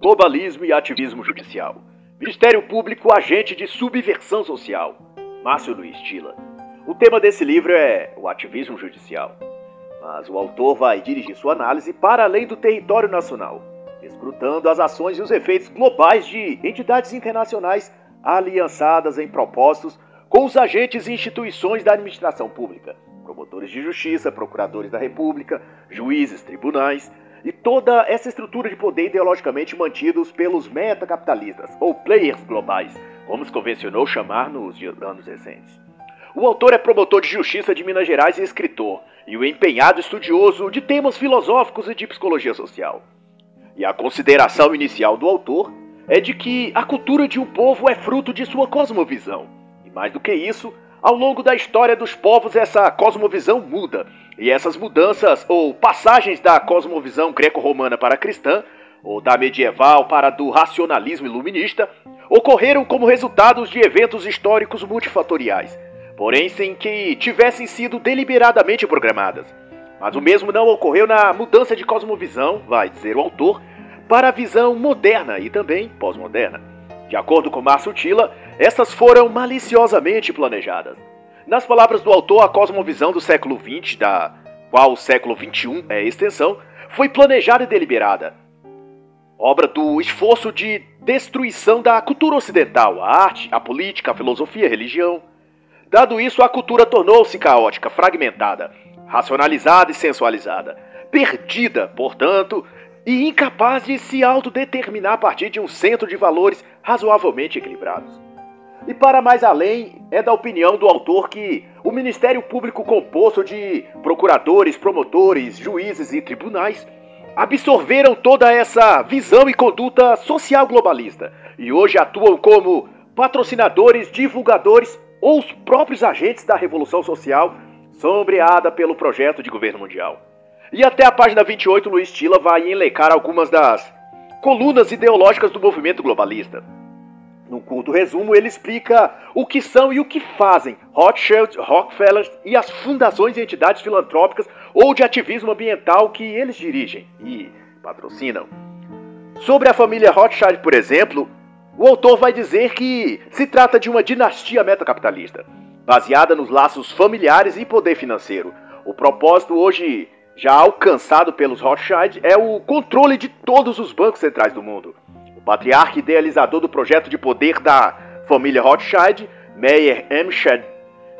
Globalismo e Ativismo Judicial. Ministério Público Agente de Subversão Social. Márcio Luiz Tila. O tema desse livro é o ativismo judicial. Mas o autor vai dirigir sua análise para além do território nacional, escrutando as ações e os efeitos globais de entidades internacionais aliançadas em propósitos com os agentes e instituições da administração pública, promotores de justiça, procuradores da República, juízes, tribunais e toda essa estrutura de poder ideologicamente mantidos pelos metacapitalistas ou players globais, como se convencionou chamar nos anos recentes. O autor é promotor de justiça de Minas Gerais e escritor, e o empenhado estudioso de temas filosóficos e de psicologia social. E a consideração inicial do autor é de que a cultura de um povo é fruto de sua cosmovisão. E mais do que isso, ao longo da história dos povos, essa cosmovisão muda. E essas mudanças, ou passagens da cosmovisão greco-romana para a cristã, ou da medieval para a do racionalismo iluminista, ocorreram como resultados de eventos históricos multifatoriais, porém sem que tivessem sido deliberadamente programadas. Mas o mesmo não ocorreu na mudança de cosmovisão, vai dizer o autor, para a visão moderna e também pós-moderna. De acordo com Márcio Tila, essas foram maliciosamente planejadas. Nas palavras do autor, a cosmovisão do século XX, da qual o século XXI é extensão, foi planejada e deliberada. Obra do esforço de destruição da cultura ocidental, a arte, a política, a filosofia, a religião. Dado isso, a cultura tornou-se caótica, fragmentada, racionalizada e sensualizada, perdida, portanto, e incapaz de se autodeterminar a partir de um centro de valores razoavelmente equilibrados. E para mais além, é da opinião do autor que o Ministério Público composto de procuradores, promotores, juízes e tribunais absorveram toda essa visão e conduta social globalista e hoje atuam como patrocinadores, divulgadores ou os próprios agentes da revolução social sombreada pelo projeto de governo mundial. E até a página 28, Luiz Tila vai elencar algumas das colunas ideológicas do movimento globalista. Num curto resumo, ele explica o que são e o que fazem Rothschild, Rockefeller e as fundações e entidades filantrópicas ou de ativismo ambiental que eles dirigem e patrocinam. Sobre a família Rothschild, por exemplo, o autor vai dizer que se trata de uma dinastia metacapitalista, baseada nos laços familiares e poder financeiro. O propósito hoje já alcançado pelos Rothschild é o controle de todos os bancos centrais do mundo. O patriarca idealizador do projeto de poder da família Rothschild, Meyer Emschad,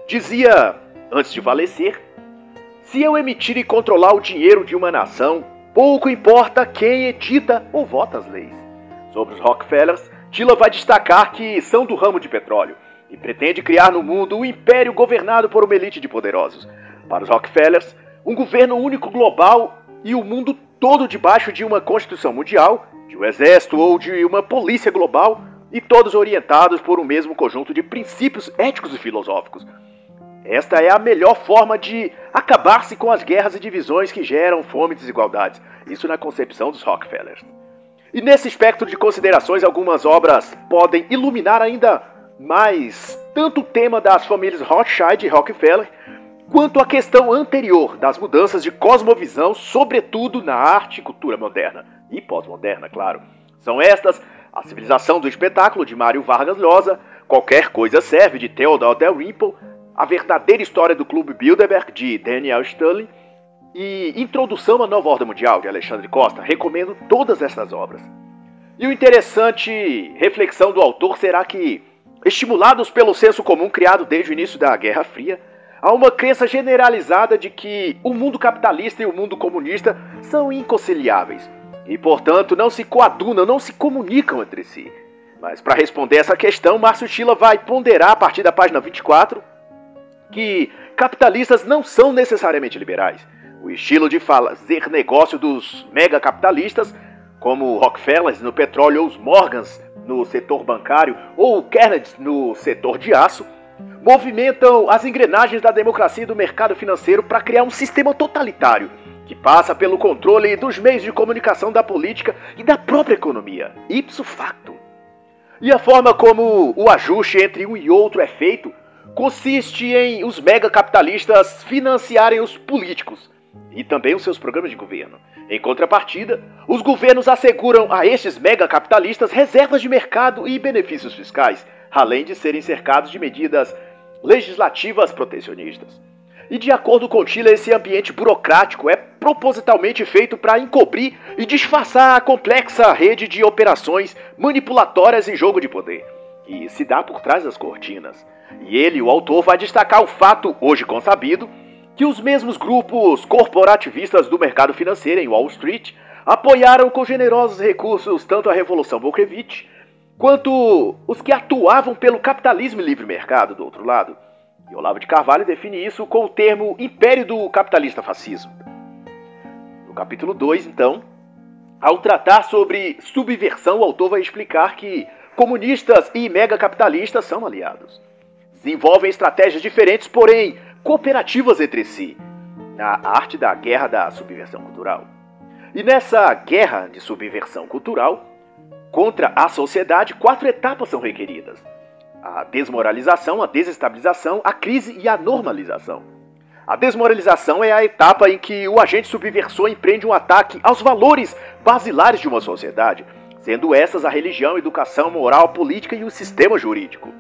dizia, antes de falecer, se eu emitir e controlar o dinheiro de uma nação, pouco importa quem edita ou vota as leis. Sobre os Rockefellers, Tila vai destacar que são do ramo de petróleo e pretende criar no mundo um império governado por uma elite de poderosos. Para os Rockefellers, um governo único global e o mundo todo debaixo de uma constituição mundial, de um exército ou de uma polícia global, e todos orientados por um mesmo conjunto de princípios éticos e filosóficos. Esta é a melhor forma de acabar-se com as guerras e divisões que geram fome e desigualdades. Isso na concepção dos Rockefellers. E nesse espectro de considerações, algumas obras podem iluminar ainda mais tanto o tema das famílias Rothschild e Rockefeller, quanto à questão anterior das mudanças de cosmovisão, sobretudo na arte e cultura moderna e pós-moderna, claro. São estas A Civilização do Espetáculo, de Mário Vargas Llosa, Qualquer Coisa Serve, de Theodore Dalrymple, A Verdadeira História do Clube Bilderberg, de Daniel Stirling, e Introdução à Nova Ordem Mundial, de Alexandre Costa. Recomendo todas essas obras. E o interessante reflexão do autor será que, estimulados pelo senso comum criado desde o início da Guerra Fria, há uma crença generalizada de que o mundo capitalista e o mundo comunista são inconciliáveis e, portanto, não se coadunam, não se comunicam entre si. Mas para responder essa questão, Márcio Tila vai ponderar a partir da página 24 que capitalistas não são necessariamente liberais. O estilo de fazer negócio dos megacapitalistas, como Rockefeller no petróleo ou os Morgans no setor bancário ou o Kennedy no setor de aço, movimentam as engrenagens da democracia e do mercado financeiro para criar um sistema totalitário que passa pelo controle dos meios de comunicação da política e da própria economia, ipso facto. E a forma como o ajuste entre um e outro é feito consiste em os megacapitalistas financiarem os políticos e também os seus programas de governo. Em contrapartida, os governos asseguram a estes megacapitalistas reservas de mercado e benefícios fiscais, além de serem cercados de medidas legislativas protecionistas. E de acordo com Tila, esse ambiente burocrático é propositalmente feito para encobrir e disfarçar a complexa rede de operações manipulatórias em jogo de poder, que se dá por trás das cortinas. E ele, o autor, vai destacar o fato, hoje consabido, que os mesmos grupos corporativistas do mercado financeiro em Wall Street apoiaram com generosos recursos tanto a Revolução Bolshevik quanto os que atuavam pelo capitalismo e livre mercado do outro lado. E Olavo de Carvalho define isso com o termo império do capitalista fascismo. No capítulo 2, então, ao tratar sobre subversão, o autor vai explicar que comunistas e megacapitalistas são aliados. Desenvolvem estratégias diferentes, porém cooperativas entre si, na arte da guerra da subversão cultural. E nessa guerra de subversão cultural, contra a sociedade, quatro etapas são requeridas a desmoralização, a desestabilização, a crise e a normalização. A desmoralização é a etapa em que o agente subversor empreende um ataque aos valores basilares de uma sociedade, sendo essas a religião, educação, moral, política e o sistema jurídico.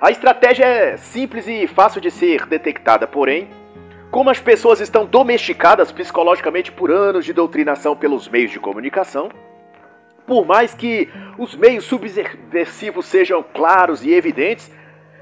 A estratégia é simples e fácil de ser detectada, porém, como as pessoas estão domesticadas psicologicamente por anos de doutrinação pelos meios de comunicação, por mais que os meios subversivos sejam claros e evidentes,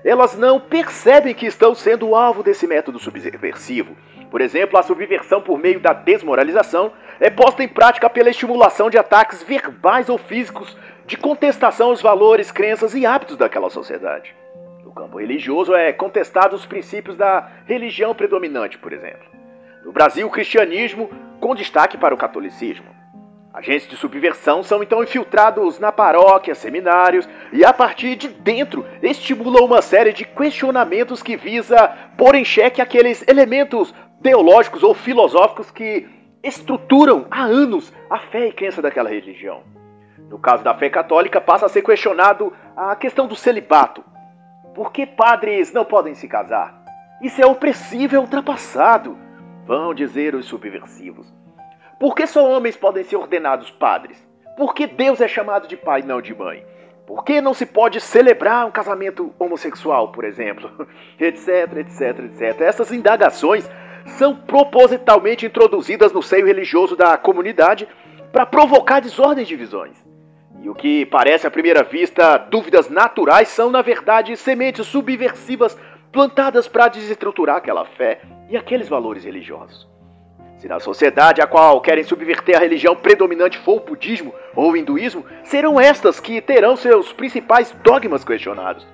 elas não percebem que estão sendo alvo desse método subversivo. Por exemplo, a subversão por meio da desmoralização é posta em prática pela estimulação de ataques verbais ou físicos de contestação aos valores, crenças e hábitos daquela sociedade. No campo religioso é contestado os princípios da religião predominante, por exemplo. No Brasil, o cristianismo com destaque para o catolicismo. Agentes de subversão são então infiltrados na paróquia, seminários e a partir de dentro estimulam uma série de questionamentos que visa pôr em xeque aqueles elementos teológicos ou filosóficos que estruturam há anos a fé e crença daquela religião. No caso da fé católica, passa a ser questionado a questão do celibato. Por que padres não podem se casar? Isso é opressivo, é ultrapassado, vão dizer os subversivos. Por que só homens podem ser ordenados padres? Por que Deus é chamado de pai e não de mãe? Por que não se pode celebrar um casamento homossexual, por exemplo? etc, etc, etc. Essas indagações são propositalmente introduzidas no seio religioso da comunidade para provocar desordens de visões. E o que parece à primeira vista dúvidas naturais são, na verdade, sementes subversivas plantadas para desestruturar aquela fé e aqueles valores religiosos. Se na sociedade a qual querem subverter a religião predominante for o budismo ou o hinduísmo, serão estas que terão seus principais dogmas questionados.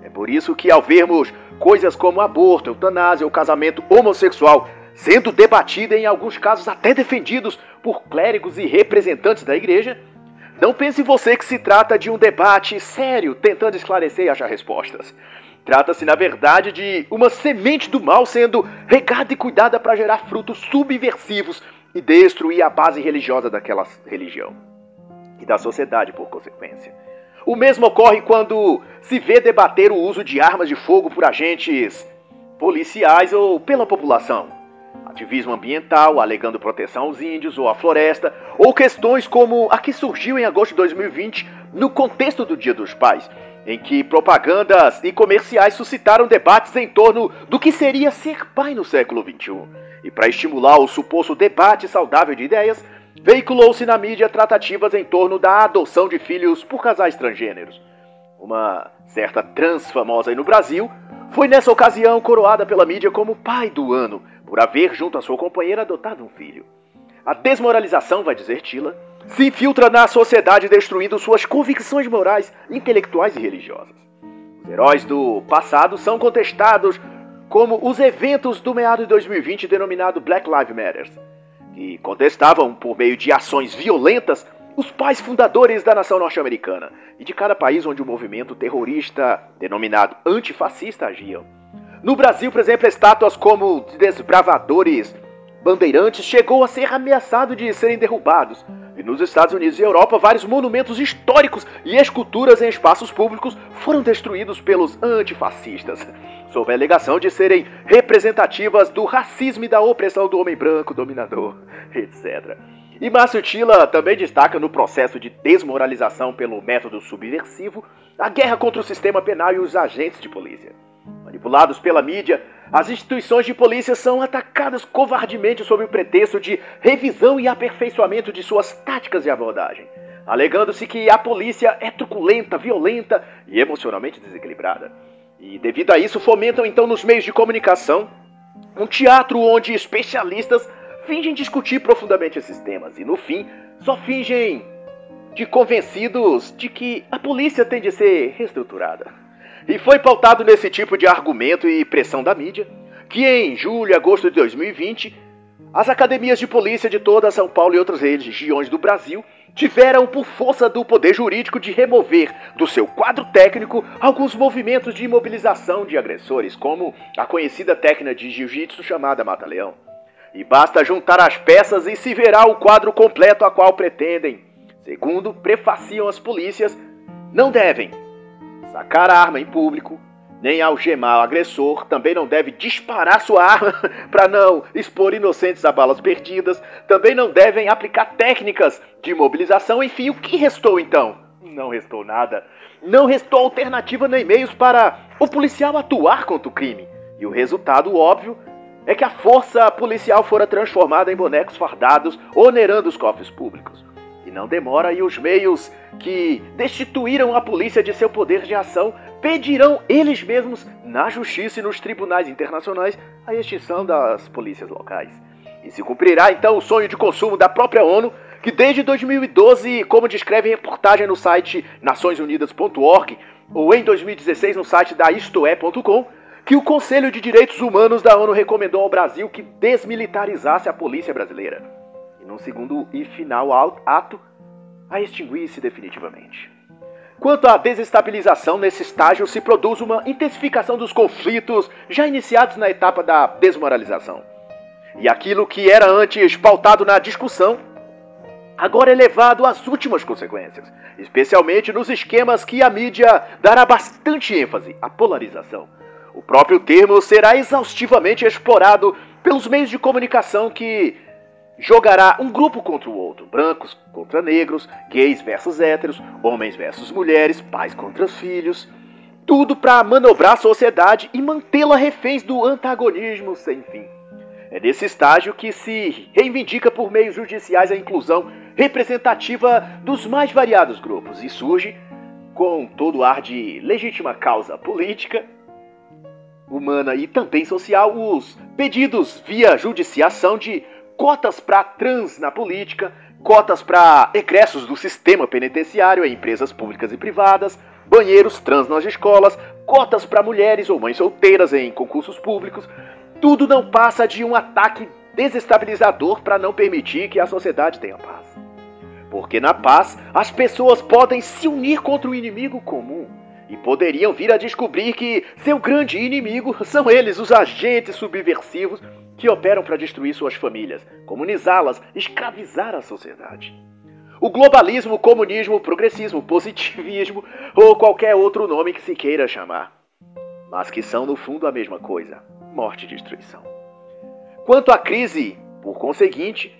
É por isso que, ao vermos coisas como aborto, eutanásia ou casamento homossexual sendo debatida em alguns casos até defendidos por clérigos e representantes da igreja, não pense você que se trata de um debate sério tentando esclarecer e achar respostas. Trata-se, na verdade, de uma semente do mal sendo regada e cuidada para gerar frutos subversivos e destruir a base religiosa daquela religião e da sociedade, por consequência. O mesmo ocorre quando se vê debater o uso de armas de fogo por agentes policiais ou pela população. Ativismo ambiental, alegando proteção aos índios ou à floresta, ou questões como a que surgiu em agosto de 2020 no contexto do Dia dos Pais, em que propagandas e comerciais suscitaram debates em torno do que seria ser pai no século XXI. E para estimular o suposto debate saudável de ideias, veiculou-se na mídia tratativas em torno da adoção de filhos por casais transgêneros. Uma certa trans famosa aí no Brasil foi nessa ocasião coroada pela mídia como pai do ano, por haver junto à sua companheira adotado um filho. A desmoralização, vai dizer Tila, se infiltra na sociedade destruindo suas convicções morais, intelectuais e religiosas. Os heróis do passado são contestados como os eventos do meado de 2020 denominado Black Lives Matter, que contestavam por meio de ações violentas os pais fundadores da nação norte-americana e de cada país onde o movimento terrorista denominado antifascista agia. No Brasil, por exemplo, estátuas como desbravadores bandeirantes chegou a ser ameaçado de serem derrubados E nos Estados Unidos e Europa, vários monumentos históricos e esculturas em espaços públicos foram destruídos pelos antifascistas, sob a alegação de serem representativas do racismo e da opressão do homem branco dominador, etc. E Márcio Tila também destaca no processo de desmoralização pelo método subversivo a guerra contra o sistema penal e os agentes de polícia. Manipulados pela mídia, as instituições de polícia são atacadas covardemente sob o pretexto de revisão e aperfeiçoamento de suas táticas de abordagem, alegando-se que a polícia é truculenta, violenta e emocionalmente desequilibrada. E devido a isso, fomentam então nos meios de comunicação um teatro onde especialistas fingem discutir profundamente esses temas e no fim só fingem de convencidos de que a polícia tem de ser reestruturada. E foi pautado nesse tipo de argumento e pressão da mídia que em julho e agosto de 2020, as academias de polícia de toda São Paulo e outras regiões do Brasil tiveram, por força do poder jurídico, de remover do seu quadro técnico alguns movimentos de imobilização de agressores, como a conhecida técnica de jiu-jitsu chamada Mata-Leão. E basta juntar as peças e se verá o quadro completo a qual pretendem. Segundo prefaciam as polícias, não devem sacar a arma em público, nem algemar o agressor, também não deve disparar sua arma para não expor inocentes a balas perdidas, também não devem aplicar técnicas de imobilização, enfim, o que restou então? Não restou nada. Não restou alternativa nem meios para o policial atuar contra o crime. E o resultado óbvio é que a força policial fora transformada em bonecos fardados, onerando os cofres públicos. E não demora e os meios que destituíram a polícia de seu poder de ação pedirão eles mesmos na justiça e nos tribunais internacionais a extinção das polícias locais. E se cumprirá então o sonho de consumo da própria ONU, que desde 2012, como descreve em reportagem no site naçõesunidas.org ou em 2016 no site da istoé.com, que o Conselho de Direitos Humanos da ONU recomendou ao Brasil que desmilitarizasse a polícia brasileira num segundo e final ato, a extinguir-se definitivamente. Quanto à desestabilização, nesse estágio se produz uma intensificação dos conflitos já iniciados na etapa da desmoralização. E aquilo que era antes pautado na discussão, agora é levado às últimas consequências, especialmente nos esquemas que a mídia dará bastante ênfase, a polarização. O próprio termo será exaustivamente explorado pelos meios de comunicação que jogará um grupo contra o outro, brancos contra negros, gays versus héteros, homens versus mulheres, pais contra filhos, tudo para manobrar a sociedade e mantê-la reféns do antagonismo sem fim. É nesse estágio que se reivindica por meios judiciais a inclusão representativa dos mais variados grupos e surge, com todo ar de legítima causa política, humana e também social, os pedidos via judiciação de cotas para trans na política, cotas para egressos do sistema penitenciário em empresas públicas e privadas, banheiros trans nas escolas, cotas para mulheres ou mães solteiras em concursos públicos. Tudo não passa de um ataque desestabilizador para não permitir que a sociedade tenha paz. Porque na paz as pessoas podem se unir contra o inimigo comum e poderiam vir a descobrir que seu grande inimigo são eles, os agentes subversivos que operam para destruir suas famílias, comunizá-las, escravizar a sociedade. O globalismo, o comunismo, o progressismo, o positivismo ou qualquer outro nome que se queira chamar, mas que são no fundo a mesma coisa: morte e destruição. Quanto à crise, por conseguinte,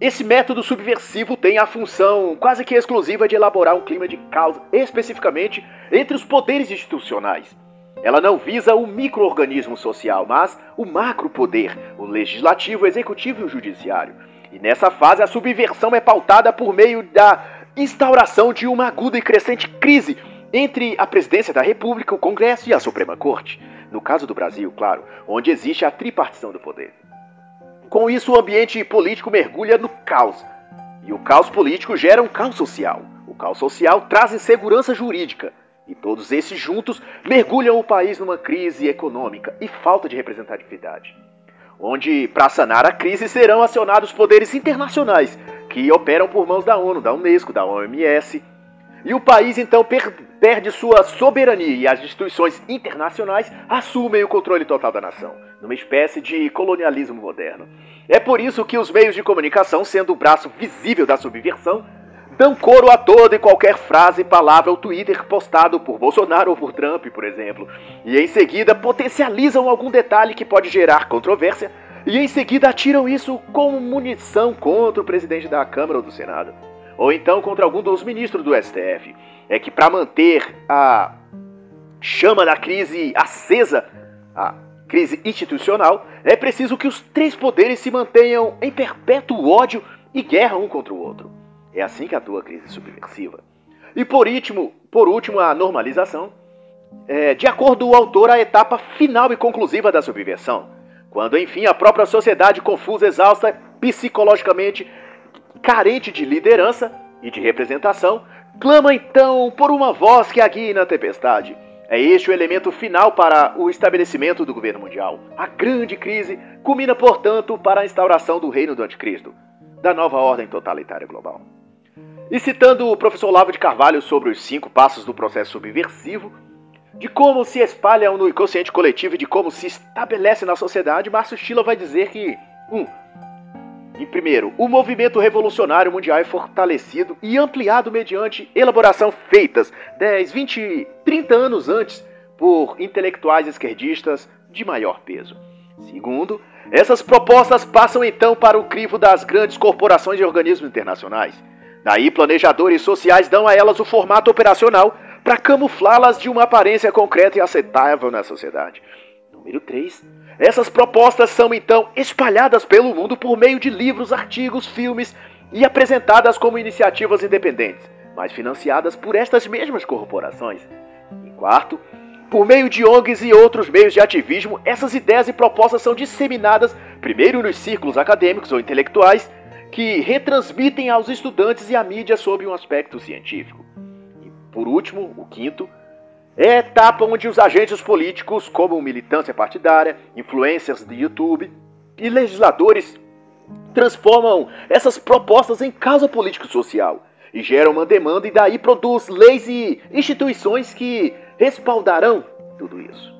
esse método subversivo tem a função quase que exclusiva de elaborar um clima de caos, especificamente entre os poderes institucionais ela não visa o microorganismo social, mas o macropoder, o legislativo, o executivo e o judiciário. E nessa fase a subversão é pautada por meio da instauração de uma aguda e crescente crise entre a presidência da República, o Congresso e a Suprema Corte. No caso do Brasil, claro, onde existe a tripartição do poder. Com isso, o ambiente político mergulha no caos. E o caos político gera um caos social. O caos social traz insegurança jurídica. E todos esses juntos mergulham o país numa crise econômica e falta de representatividade. Onde, para sanar a crise, serão acionados poderes internacionais que operam por mãos da ONU, da Unesco, da OMS, e o país então per perde sua soberania e as instituições internacionais assumem o controle total da nação, numa espécie de colonialismo moderno. É por isso que os meios de comunicação, sendo o braço visível da subversão, dão coro a toda e qualquer frase, palavra ou Twitter postado por Bolsonaro ou por Trump, por exemplo, e em seguida potencializam algum detalhe que pode gerar controvérsia e em seguida atiram isso como munição contra o presidente da Câmara ou do Senado, ou então contra algum dos ministros do STF. É que para manter a chama da crise acesa, a crise institucional, é preciso que os três poderes se mantenham em perpétuo ódio e guerra um contra o outro. É assim que atua a crise subversiva. E por último, por último a normalização. É, de acordo com o autor, a etapa final e conclusiva da subversão, quando enfim a própria sociedade confusa, exausta, psicologicamente carente de liderança e de representação, clama então por uma voz que a guie na tempestade. É este o elemento final para o estabelecimento do governo mundial. A grande crise culmina, portanto, para a instauração do reino do anticristo, da nova ordem totalitária global. E citando o professor Lavo de Carvalho sobre os cinco passos do processo subversivo, de como se espalham no inconsciente coletivo e de como se estabelece na sociedade, Márcio Stila vai dizer que 1. Um, em primeiro, o movimento revolucionário mundial é fortalecido e ampliado mediante elaboração feitas 10, 20, 30 anos antes por intelectuais esquerdistas de maior peso. Segundo, essas propostas passam então para o crivo das grandes corporações e organismos internacionais Daí, planejadores sociais dão a elas o formato operacional para camuflá-las de uma aparência concreta e aceitável na sociedade. Número 3. Essas propostas são então espalhadas pelo mundo por meio de livros, artigos, filmes e apresentadas como iniciativas independentes, mas financiadas por estas mesmas corporações. E quarto, por meio de ONGs e outros meios de ativismo, essas ideias e propostas são disseminadas primeiro nos círculos acadêmicos ou intelectuais que retransmitem aos estudantes e à mídia sobre um aspecto científico. E, por último, o quinto, é a etapa onde os agentes políticos, como militância partidária, influencers de YouTube e legisladores, transformam essas propostas em causa político-social e geram uma demanda e daí produz leis e instituições que respaldarão tudo isso.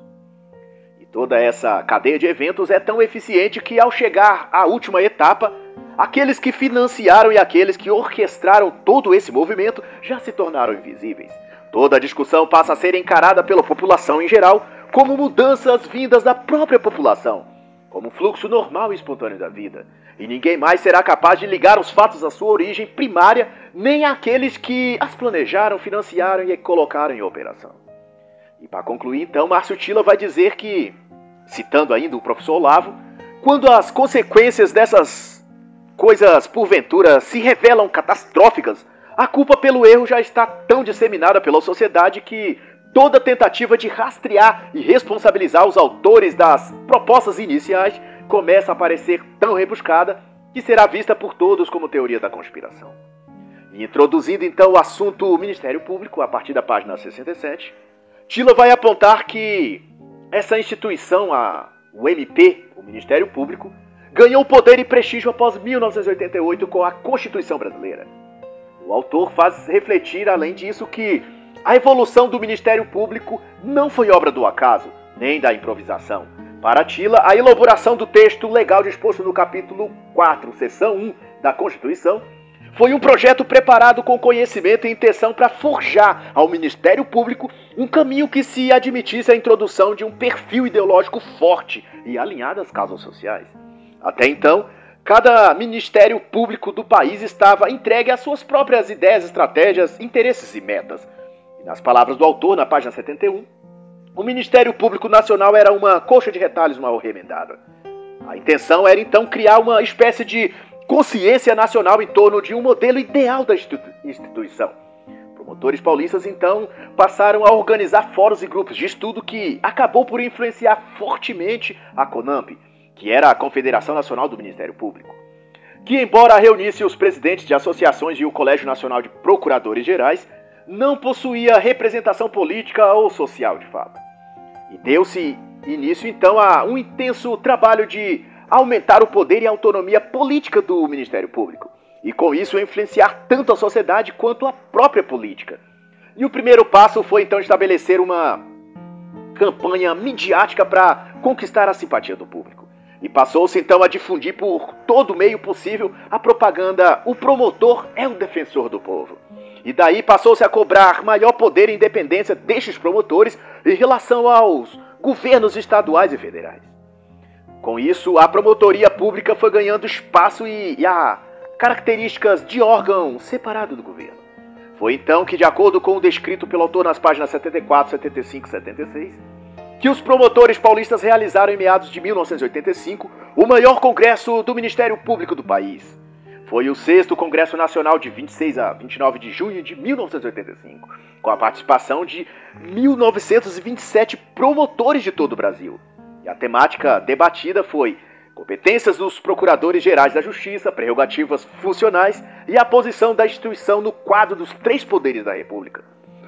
E toda essa cadeia de eventos é tão eficiente que ao chegar à última etapa, Aqueles que financiaram e aqueles que orquestraram todo esse movimento já se tornaram invisíveis. Toda a discussão passa a ser encarada pela população em geral como mudanças vindas da própria população, como um fluxo normal e espontâneo da vida. E ninguém mais será capaz de ligar os fatos à sua origem primária, nem aqueles que as planejaram, financiaram e colocaram em operação. E para concluir, então, Márcio Tila vai dizer que, citando ainda o professor Olavo, quando as consequências dessas coisas porventura se revelam catastróficas, a culpa pelo erro já está tão disseminada pela sociedade que toda tentativa de rastrear e responsabilizar os autores das propostas iniciais começa a parecer tão rebuscada que será vista por todos como teoria da conspiração. Introduzindo então o assunto Ministério Público, a partir da página 67, Tila vai apontar que essa instituição, a, o MP, o Ministério Público, ganhou poder e prestígio após 1988 com a Constituição Brasileira. O autor faz refletir, além disso, que a evolução do Ministério Público não foi obra do acaso, nem da improvisação. Para Tila, a elaboração do texto legal disposto no capítulo 4, seção 1 da Constituição, foi um projeto preparado com conhecimento e intenção para forjar ao Ministério Público um caminho que se admitisse a introdução de um perfil ideológico forte e alinhado às causas sociais. Até então, cada ministério público do país estava entregue às suas próprias ideias, estratégias, interesses e metas. E nas palavras do autor, na página 71, o Ministério Público Nacional era uma coxa de retalhos mal remendada. A intenção era então criar uma espécie de consciência nacional em torno de um modelo ideal da instituição. Promotores paulistas então passaram a organizar fóruns e grupos de estudo que acabou por influenciar fortemente a CONAMP, que era a Confederação Nacional do Ministério Público, que, embora reunisse os presidentes de associações e o Colégio Nacional de Procuradores Gerais, não possuía representação política ou social de fato. E deu-se início então a um intenso trabalho de aumentar o poder e a autonomia política do Ministério Público, e com isso influenciar tanto a sociedade quanto a própria política. E o primeiro passo foi então estabelecer uma campanha midiática para conquistar a simpatia do público. E passou-se então a difundir por todo meio possível a propaganda: o promotor é o defensor do povo. E daí passou-se a cobrar maior poder e independência destes promotores em relação aos governos estaduais e federais. Com isso, a promotoria pública foi ganhando espaço e, e a características de órgão separado do governo. Foi então que, de acordo com o descrito pelo autor nas páginas 74, 75 e 76, que os promotores paulistas realizaram em meados de 1985 o maior congresso do Ministério Público do país. Foi o sexto Congresso Nacional de 26 a 29 de junho de 1985, com a participação de 1927 promotores de todo o Brasil. E a temática debatida foi competências dos procuradores gerais da Justiça, prerrogativas funcionais e a posição da instituição no quadro dos três poderes da República.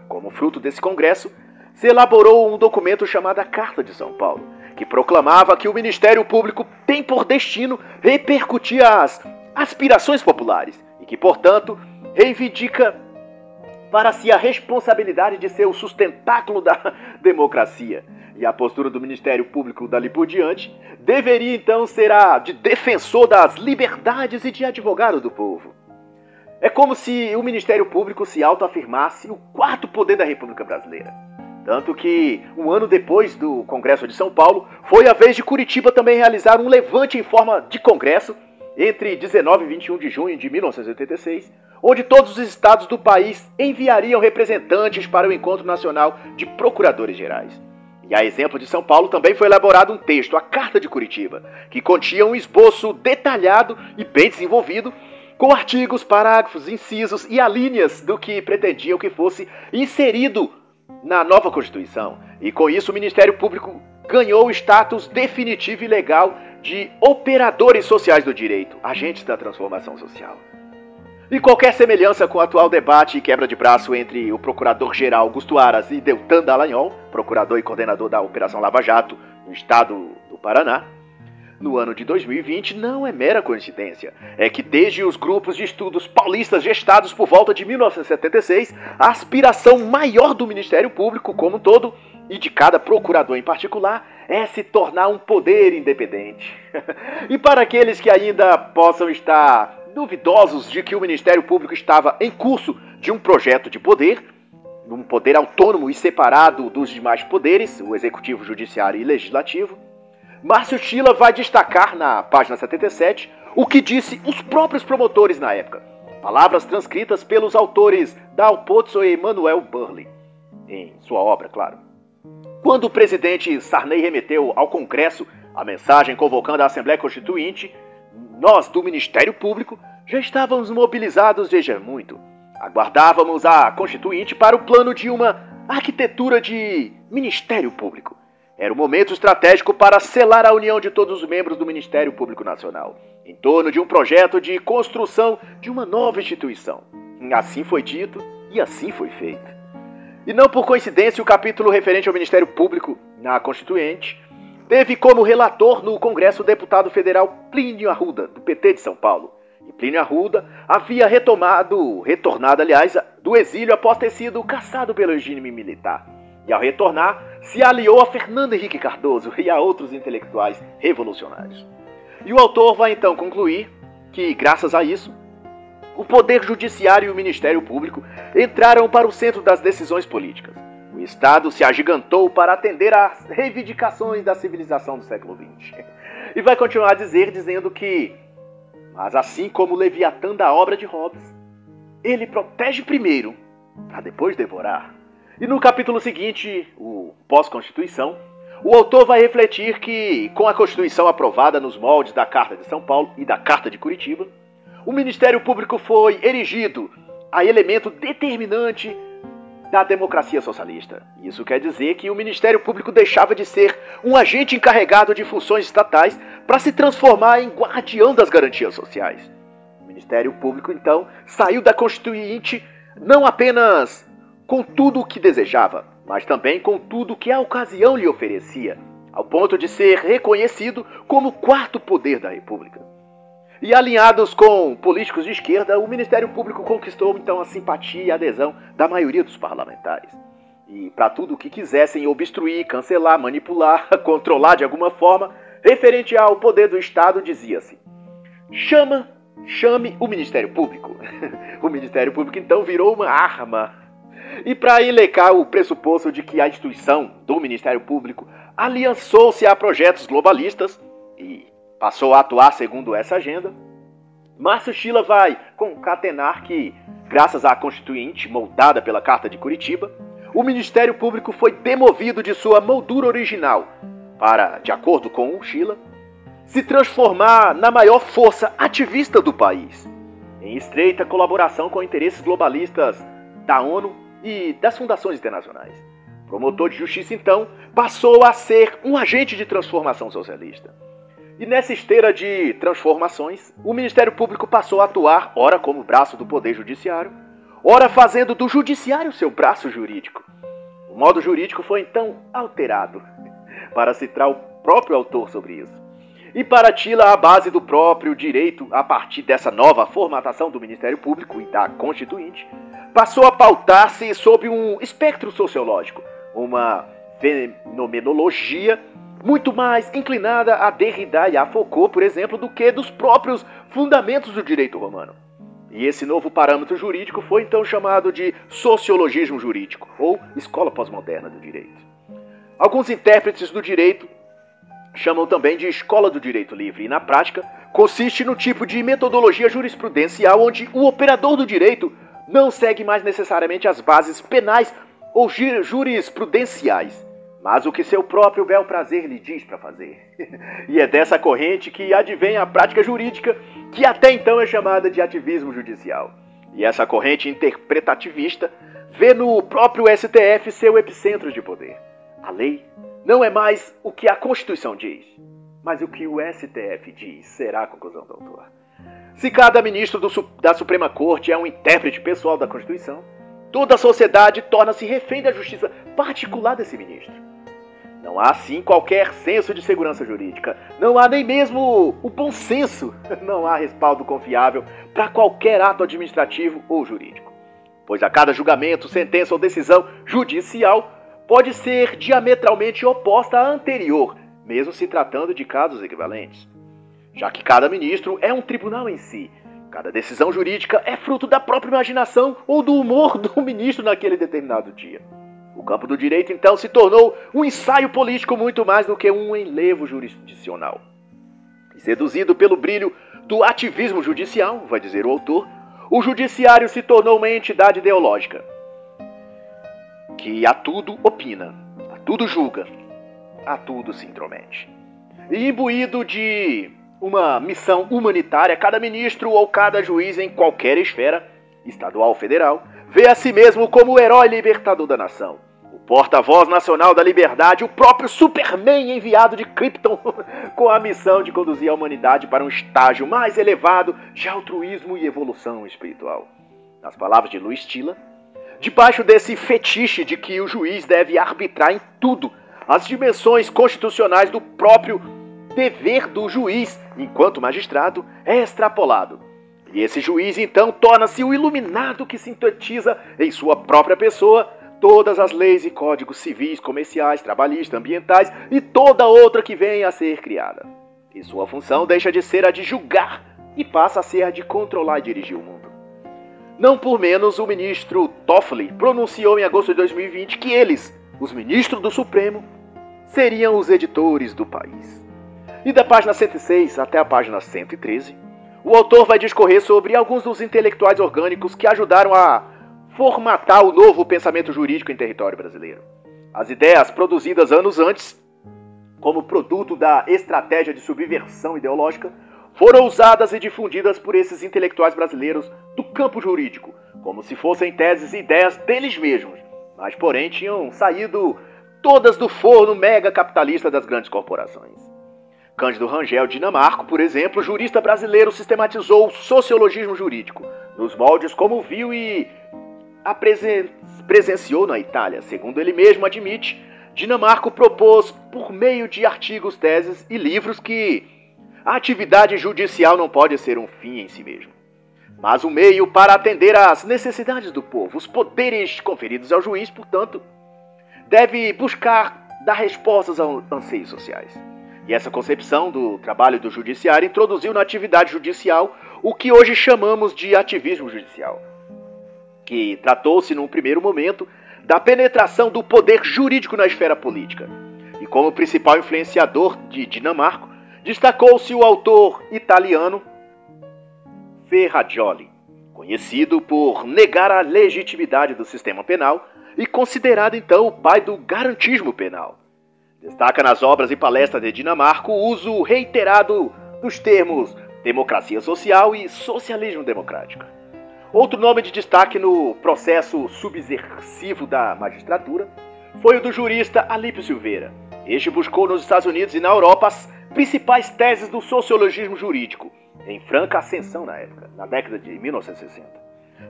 Como fruto desse congresso, se elaborou um documento chamado Carta de São Paulo, que proclamava que o Ministério Público tem por destino repercutir as aspirações populares e que, portanto, reivindica para si a responsabilidade de ser o sustentáculo da democracia e a postura do Ministério Público dali por diante deveria então ser a de defensor das liberdades e de advogado do povo. É como se o Ministério Público se autoafirmasse o quarto poder da República Brasileira. Tanto que, um ano depois do Congresso de São Paulo, foi a vez de Curitiba também realizar um levante em forma de congresso entre 19 e 21 de junho de 1986, onde todos os estados do país enviariam representantes para o Encontro Nacional de Procuradores Gerais. E a exemplo de São Paulo também foi elaborado um texto, a Carta de Curitiba, que continha um esboço detalhado e bem desenvolvido, com artigos, parágrafos, incisos e alíneas do que pretendiam que fosse inserido na nova Constituição. E com isso o Ministério Público ganhou o status definitivo e legal de operadores sociais do direito, agentes da transformação social. E qualquer semelhança com o atual debate e quebra de braço entre o procurador-geral Augusto Aras e Deltan Dallagnol, procurador e coordenador da Operação Lava Jato no estado do Paraná, no ano de 2020 não é mera coincidência. É que desde os grupos de estudos paulistas gestados por volta de 1976, a aspiração maior do Ministério Público como um todo e de cada procurador em particular é se tornar um poder independente. e para aqueles que ainda possam estar duvidosos de que o Ministério Público estava em curso de um projeto de poder, um poder autônomo e separado dos demais poderes, o executivo, judiciário e legislativo, Márcio Tila vai destacar na página 77 o que disse os próprios promotores na época. Palavras transcritas pelos autores Dal Pozzo e Manuel Burley, em sua obra, claro. Quando o presidente Sarney remeteu ao Congresso a mensagem convocando a Assembleia Constituinte, nós, do Ministério Público, já estávamos mobilizados desde muito. Aguardávamos a Constituinte para o plano de uma arquitetura de Ministério Público. Era o momento estratégico para selar a união de todos os membros do Ministério Público Nacional, em torno de um projeto de construção de uma nova instituição. Assim foi dito e assim foi feito. E não por coincidência, o capítulo referente ao Ministério Público na Constituinte teve como relator no Congresso o deputado federal Plínio Arruda, do PT de São Paulo. E Plínio Arruda havia retomado, retornado, aliás, do exílio após ter sido caçado pelo regime militar. E ao retornar, se aliou a Fernando Henrique Cardoso e a outros intelectuais revolucionários. E o autor vai então concluir que, graças a isso, o Poder Judiciário e o Ministério Público entraram para o centro das decisões políticas o Estado se agigantou para atender às reivindicações da civilização do século XX. E vai continuar a dizer, dizendo que, mas assim como o Leviatã da obra de Hobbes, ele protege primeiro, para depois devorar. E no capítulo seguinte, o pós-Constituição, o autor vai refletir que, com a Constituição aprovada nos moldes da Carta de São Paulo e da Carta de Curitiba, o Ministério Público foi erigido a elemento determinante da democracia socialista. Isso quer dizer que o Ministério Público deixava de ser um agente encarregado de funções estatais para se transformar em guardião das garantias sociais. O Ministério Público, então, saiu da Constituinte não apenas com tudo o que desejava, mas também com tudo o que a ocasião lhe oferecia, ao ponto de ser reconhecido como o quarto poder da República. E alinhados com políticos de esquerda, o Ministério Público conquistou então a simpatia e adesão da maioria dos parlamentares. E para tudo o que quisessem obstruir, cancelar, manipular, controlar de alguma forma, referente ao poder do Estado, dizia-se: chama, chame o Ministério Público. o Ministério Público então virou uma arma. E para elecar o pressuposto de que a instituição do Ministério Público aliançou-se a projetos globalistas e passou a atuar segundo essa agenda, Márcio Chila vai concatenar que, graças à Constituinte moldada pela Carta de Curitiba, o Ministério Público foi demovido de sua moldura original para, de acordo com o Chila, se transformar na maior força ativista do país, em estreita colaboração com interesses globalistas da ONU e das fundações internacionais. Promotor de justiça, então, passou a ser um agente de transformação socialista. E nessa esteira de transformações, o Ministério Público passou a atuar, ora como braço do Poder Judiciário, ora fazendo do Judiciário seu braço jurídico. O modo jurídico foi então alterado, para citar o próprio autor sobre isso. E para Tila, a base do próprio direito, a partir dessa nova formatação do Ministério Público e da Constituinte, passou a pautar-se sob um espectro sociológico, uma fenomenologia muito mais inclinada a Derrida e a Foucault, por exemplo, do que dos próprios fundamentos do direito romano. E esse novo parâmetro jurídico foi então chamado de sociologismo jurídico, ou escola pós-moderna do direito. Alguns intérpretes do direito chamam também de escola do direito livre, e na prática consiste no tipo de metodologia jurisprudencial onde o operador do direito não segue mais necessariamente as bases penais ou jurisprudenciais, mas o que seu próprio bel prazer lhe diz para fazer. e é dessa corrente que advém a prática jurídica, que até então é chamada de ativismo judicial. E essa corrente interpretativista vê no próprio STF seu epicentro de poder. A lei não é mais o que a Constituição diz, mas o que o STF diz, será a conclusão do autor. Se cada ministro do, da Suprema Corte é um intérprete pessoal da Constituição, toda a sociedade torna-se refém da justiça particular desse ministro. Não há, assim, qualquer senso de segurança jurídica. Não há nem mesmo o bom senso. Não há respaldo confiável para qualquer ato administrativo ou jurídico. Pois a cada julgamento, sentença ou decisão judicial pode ser diametralmente oposta à anterior, mesmo se tratando de casos equivalentes. Já que cada ministro é um tribunal em si, cada decisão jurídica é fruto da própria imaginação ou do humor do ministro naquele determinado dia. O campo do direito, então, se tornou um ensaio político muito mais do que um enlevo jurisdicional. E seduzido pelo brilho do ativismo judicial, vai dizer o autor, o judiciário se tornou uma entidade ideológica que a tudo opina, a tudo julga, a tudo se intromete. E imbuído de uma missão humanitária, cada ministro ou cada juiz em qualquer esfera, estadual ou federal, vê a si mesmo como o herói libertador da nação porta-voz nacional da liberdade, o próprio Superman enviado de Krypton, com a missão de conduzir a humanidade para um estágio mais elevado de altruísmo e evolução espiritual. Nas palavras de Luiz Tilla, debaixo desse fetiche de que o juiz deve arbitrar em tudo, as dimensões constitucionais do próprio dever do juiz, enquanto magistrado, é extrapolado. E esse juiz então torna-se o iluminado que sintetiza em sua própria pessoa todas as leis e códigos civis, comerciais, trabalhistas, ambientais e toda outra que venha a ser criada. E sua função deixa de ser a de julgar e passa a ser a de controlar e dirigir o mundo. Não por menos, o ministro Toffoli pronunciou em agosto de 2020 que eles, os ministros do Supremo, seriam os editores do país. E da página 106 até a página 113, o autor vai discorrer sobre alguns dos intelectuais orgânicos que ajudaram a formatar o novo pensamento jurídico em território brasileiro. As ideias produzidas anos antes, como produto da estratégia de subversão ideológica, foram usadas e difundidas por esses intelectuais brasileiros do campo jurídico, como se fossem teses e ideias deles mesmos, mas porém tinham saído todas do forno mega capitalista das grandes corporações. Cândido Rangel Dinamarco, por exemplo, jurista brasileiro, sistematizou o sociologismo jurídico, nos moldes como viu e presenciou na Itália. Segundo ele mesmo admite, Dinamarco propôs, por meio de artigos, teses e livros que A atividade judicial não pode ser um fim em si mesmo, mas um meio para atender às necessidades do povo. Os poderes conferidos ao juiz, portanto, deve buscar dar respostas aos anseios sociais. E essa concepção do trabalho do judiciário introduziu na atividade judicial o que hoje chamamos de ativismo judicial, que tratou-se num primeiro momento da penetração do poder jurídico na esfera política. E como principal influenciador de Dinamarco, destacou-se o autor italiano Ferrajoli, conhecido por negar a legitimidade do sistema penal e considerado então o pai do garantismo penal. Destaca nas obras e palestras de Dinamarca o uso reiterado dos termos democracia social e socialismo democrático. Outro nome de destaque no processo subversivo da magistratura foi o do jurista Alípio Silveira. Este buscou nos Estados Unidos e na Europa as principais teses do sociologismo jurídico, em franca ascensão na época, na década de 1960.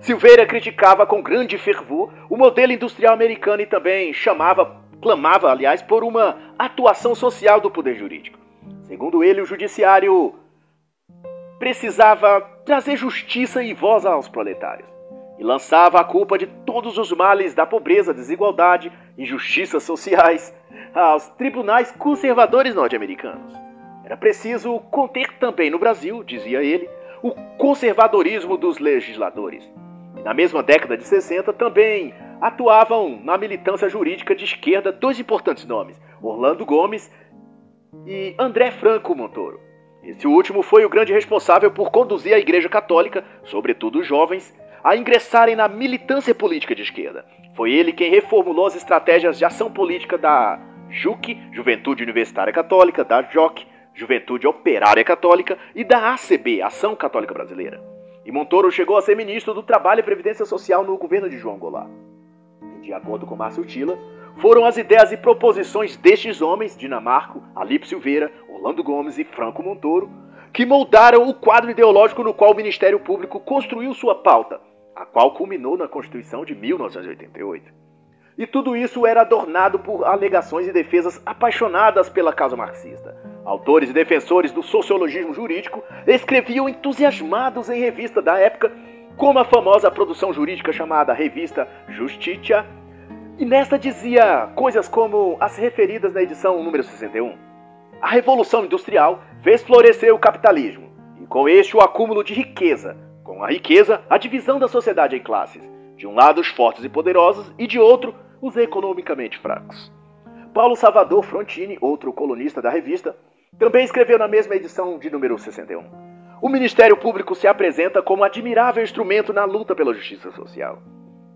Silveira criticava com grande fervor o modelo industrial americano e também chamava clamava, aliás, por uma atuação social do poder jurídico. Segundo ele, o judiciário precisava trazer justiça e voz aos proletários e lançava a culpa de todos os males da pobreza, desigualdade, injustiças sociais aos tribunais conservadores norte-americanos. Era preciso conter também no Brasil, dizia ele, o conservadorismo dos legisladores. Na mesma década de 60 também atuavam na militância jurídica de esquerda dois importantes nomes, Orlando Gomes e André Franco Montoro. Esse último foi o grande responsável por conduzir a Igreja Católica, sobretudo os jovens, a ingressarem na militância política de esquerda. Foi ele quem reformulou as estratégias de ação política da JUC, Juventude Universitária Católica, da JOC, Juventude Operária Católica, e da ACB, Ação Católica Brasileira. E Montoro chegou a ser ministro do Trabalho e Previdência Social no governo de João Goulart de acordo com Márcio Tila, foram as ideias e proposições destes homens, Dinamarco, Alípio Silveira, Orlando Gomes e Franco Montoro, que moldaram o quadro ideológico no qual o Ministério Público construiu sua pauta, a qual culminou na Constituição de 1988. E tudo isso era adornado por alegações e defesas apaixonadas pela causa marxista. Autores e defensores do sociologismo jurídico escreviam entusiasmados em revista da época, como a famosa produção jurídica chamada Revista Justitia, e nesta dizia coisas como as referidas na edição número 61. A Revolução Industrial fez florescer o capitalismo, e com este o acúmulo de riqueza. Com a riqueza, a divisão da sociedade em classes. De um lado, os fortes e poderosos, e de outro, os economicamente fracos. Paulo Salvador Frontini, outro colunista da revista, também escreveu na mesma edição de número 61. O Ministério Público se apresenta como admirável instrumento na luta pela justiça social.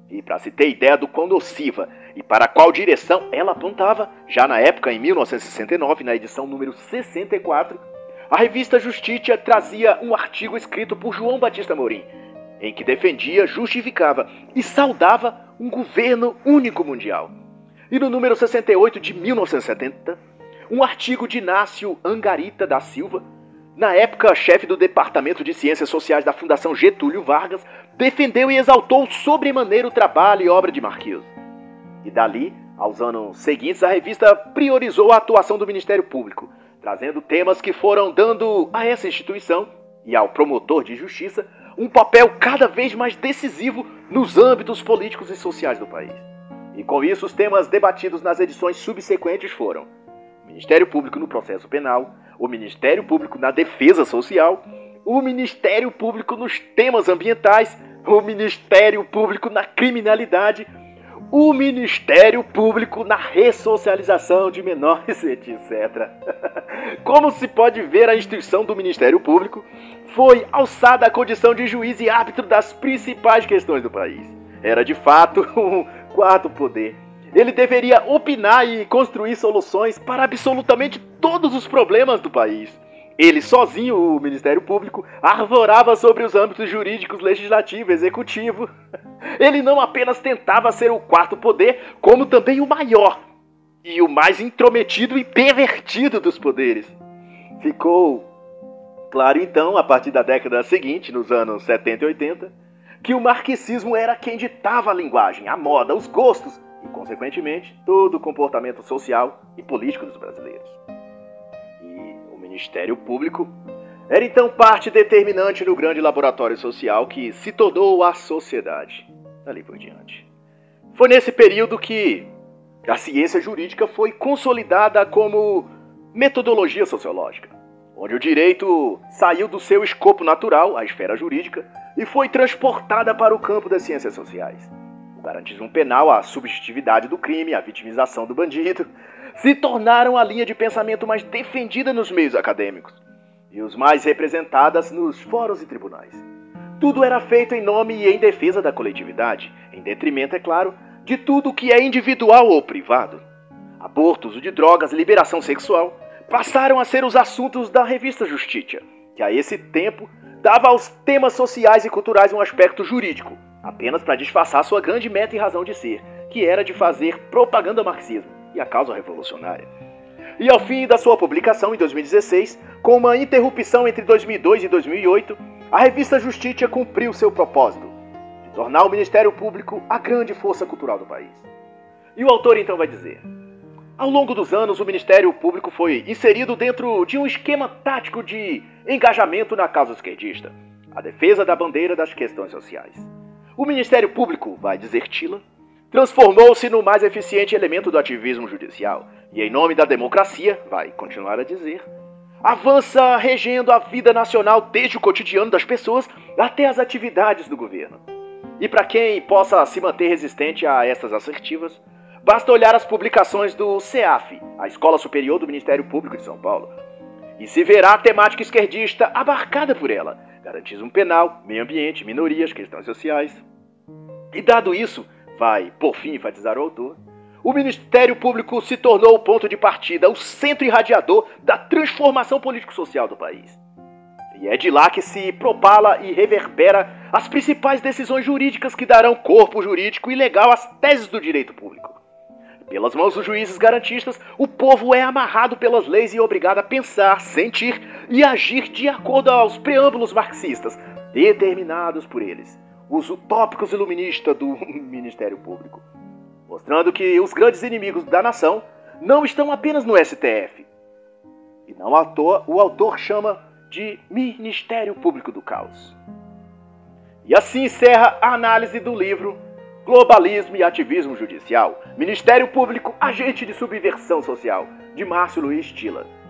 E para se ter ideia do quão nociva e para qual direção ela apontava, já na época, em 1969, na edição número 64, a revista Justiça trazia um artigo escrito por João Batista Morim, em que defendia, justificava e saudava um governo único mundial. E no número 68 de 1970, um artigo de Inácio Angarita da Silva, na época chefe do Departamento de Ciências Sociais da Fundação Getúlio Vargas, defendeu e exaltou sobremaneira o trabalho e obra de Marquise. E dali, aos anos seguintes, a revista priorizou a atuação do Ministério Público, trazendo temas que foram dando a essa instituição e ao promotor de justiça um papel cada vez mais decisivo nos âmbitos políticos e sociais do país. E com isso, os temas debatidos nas edições subsequentes foram Ministério Público no processo penal, o Ministério Público na defesa social, o Ministério Público nos temas ambientais, o Ministério Público na criminalidade, o Ministério Público na ressocialização de menores, etc. Como se pode ver, a instituição do Ministério Público foi alçada à condição de juiz e árbitro das principais questões do país. Era de fato um quarto poder ele deveria opinar e construir soluções para absolutamente todos os problemas do país. Ele sozinho, o Ministério Público, arvorava sobre os âmbitos jurídicos, legislativo, executivo. Ele não apenas tentava ser o quarto poder, como também o maior e o mais intrometido e pervertido dos poderes. Ficou claro então, a partir da década seguinte, nos anos 70 e 80, que o marxismo era quem ditava a linguagem, a moda, os gostos e, consequentemente, todo o comportamento social e político dos brasileiros. E o Ministério Público, era então parte determinante no grande laboratório social que se tornou a sociedade. Dali por diante. Foi nesse período que a ciência jurídica foi consolidada como metodologia sociológica, onde o direito saiu do seu escopo natural, a esfera jurídica, e foi transportada para o campo das ciências sociais. Garantismo penal, a subjetividade do crime, a vitimização do bandido, se tornaram a linha de pensamento mais defendida nos meios acadêmicos e os mais representadas nos fóruns e tribunais. Tudo era feito em nome e em defesa da coletividade, em detrimento, é claro, de tudo que é individual ou privado. Abortos, de drogas, liberação sexual passaram a ser os assuntos da revista Justiça, que a esse tempo dava aos temas sociais e culturais um aspecto jurídico, apenas para disfarçar sua grande meta e razão de ser, que era de fazer propaganda ao marxismo e a causa revolucionária. E ao fim da sua publicação, em 2016, com uma interrupção entre 2002 e 2008, a revista Justiça cumpriu seu propósito de tornar o Ministério Público a grande força cultural do país. E o autor então vai dizer: Ao longo dos anos, o Ministério Público foi inserido dentro de um esquema tático de engajamento na causa esquerdista, a defesa da bandeira das questões sociais. O Ministério Público, vai dizer Tila, transformou-se no mais eficiente elemento do ativismo judicial e, em nome da democracia, vai continuar a dizer, avança regendo a vida nacional desde o cotidiano das pessoas até as atividades do governo. E para quem possa se manter resistente a essas assertivas, basta olhar as publicações do CEAF, a Escola Superior do Ministério Público de São Paulo, e se verá a temática esquerdista abarcada por ela: garantismo penal, meio ambiente, minorias, questões sociais. E dado isso, vai, por fim, enfatizar o autor, o Ministério Público se tornou o ponto de partida, o centro irradiador da transformação político-social do país. E é de lá que se propala e reverbera as principais decisões jurídicas que darão corpo jurídico e legal às teses do direito público. Pelas mãos dos juízes garantistas, o povo é amarrado pelas leis e obrigado a pensar, sentir e agir de acordo aos preâmbulos marxistas, determinados por eles os utópicos iluministas do Ministério Público, mostrando que os grandes inimigos da nação não estão apenas no STF. E não à toa o autor chama de Ministério Público do Caos. E assim encerra a análise do livro Globalismo e Ativismo Judicial, Ministério Público, Agente de Subversão Social, de Márcio Luiz Tila.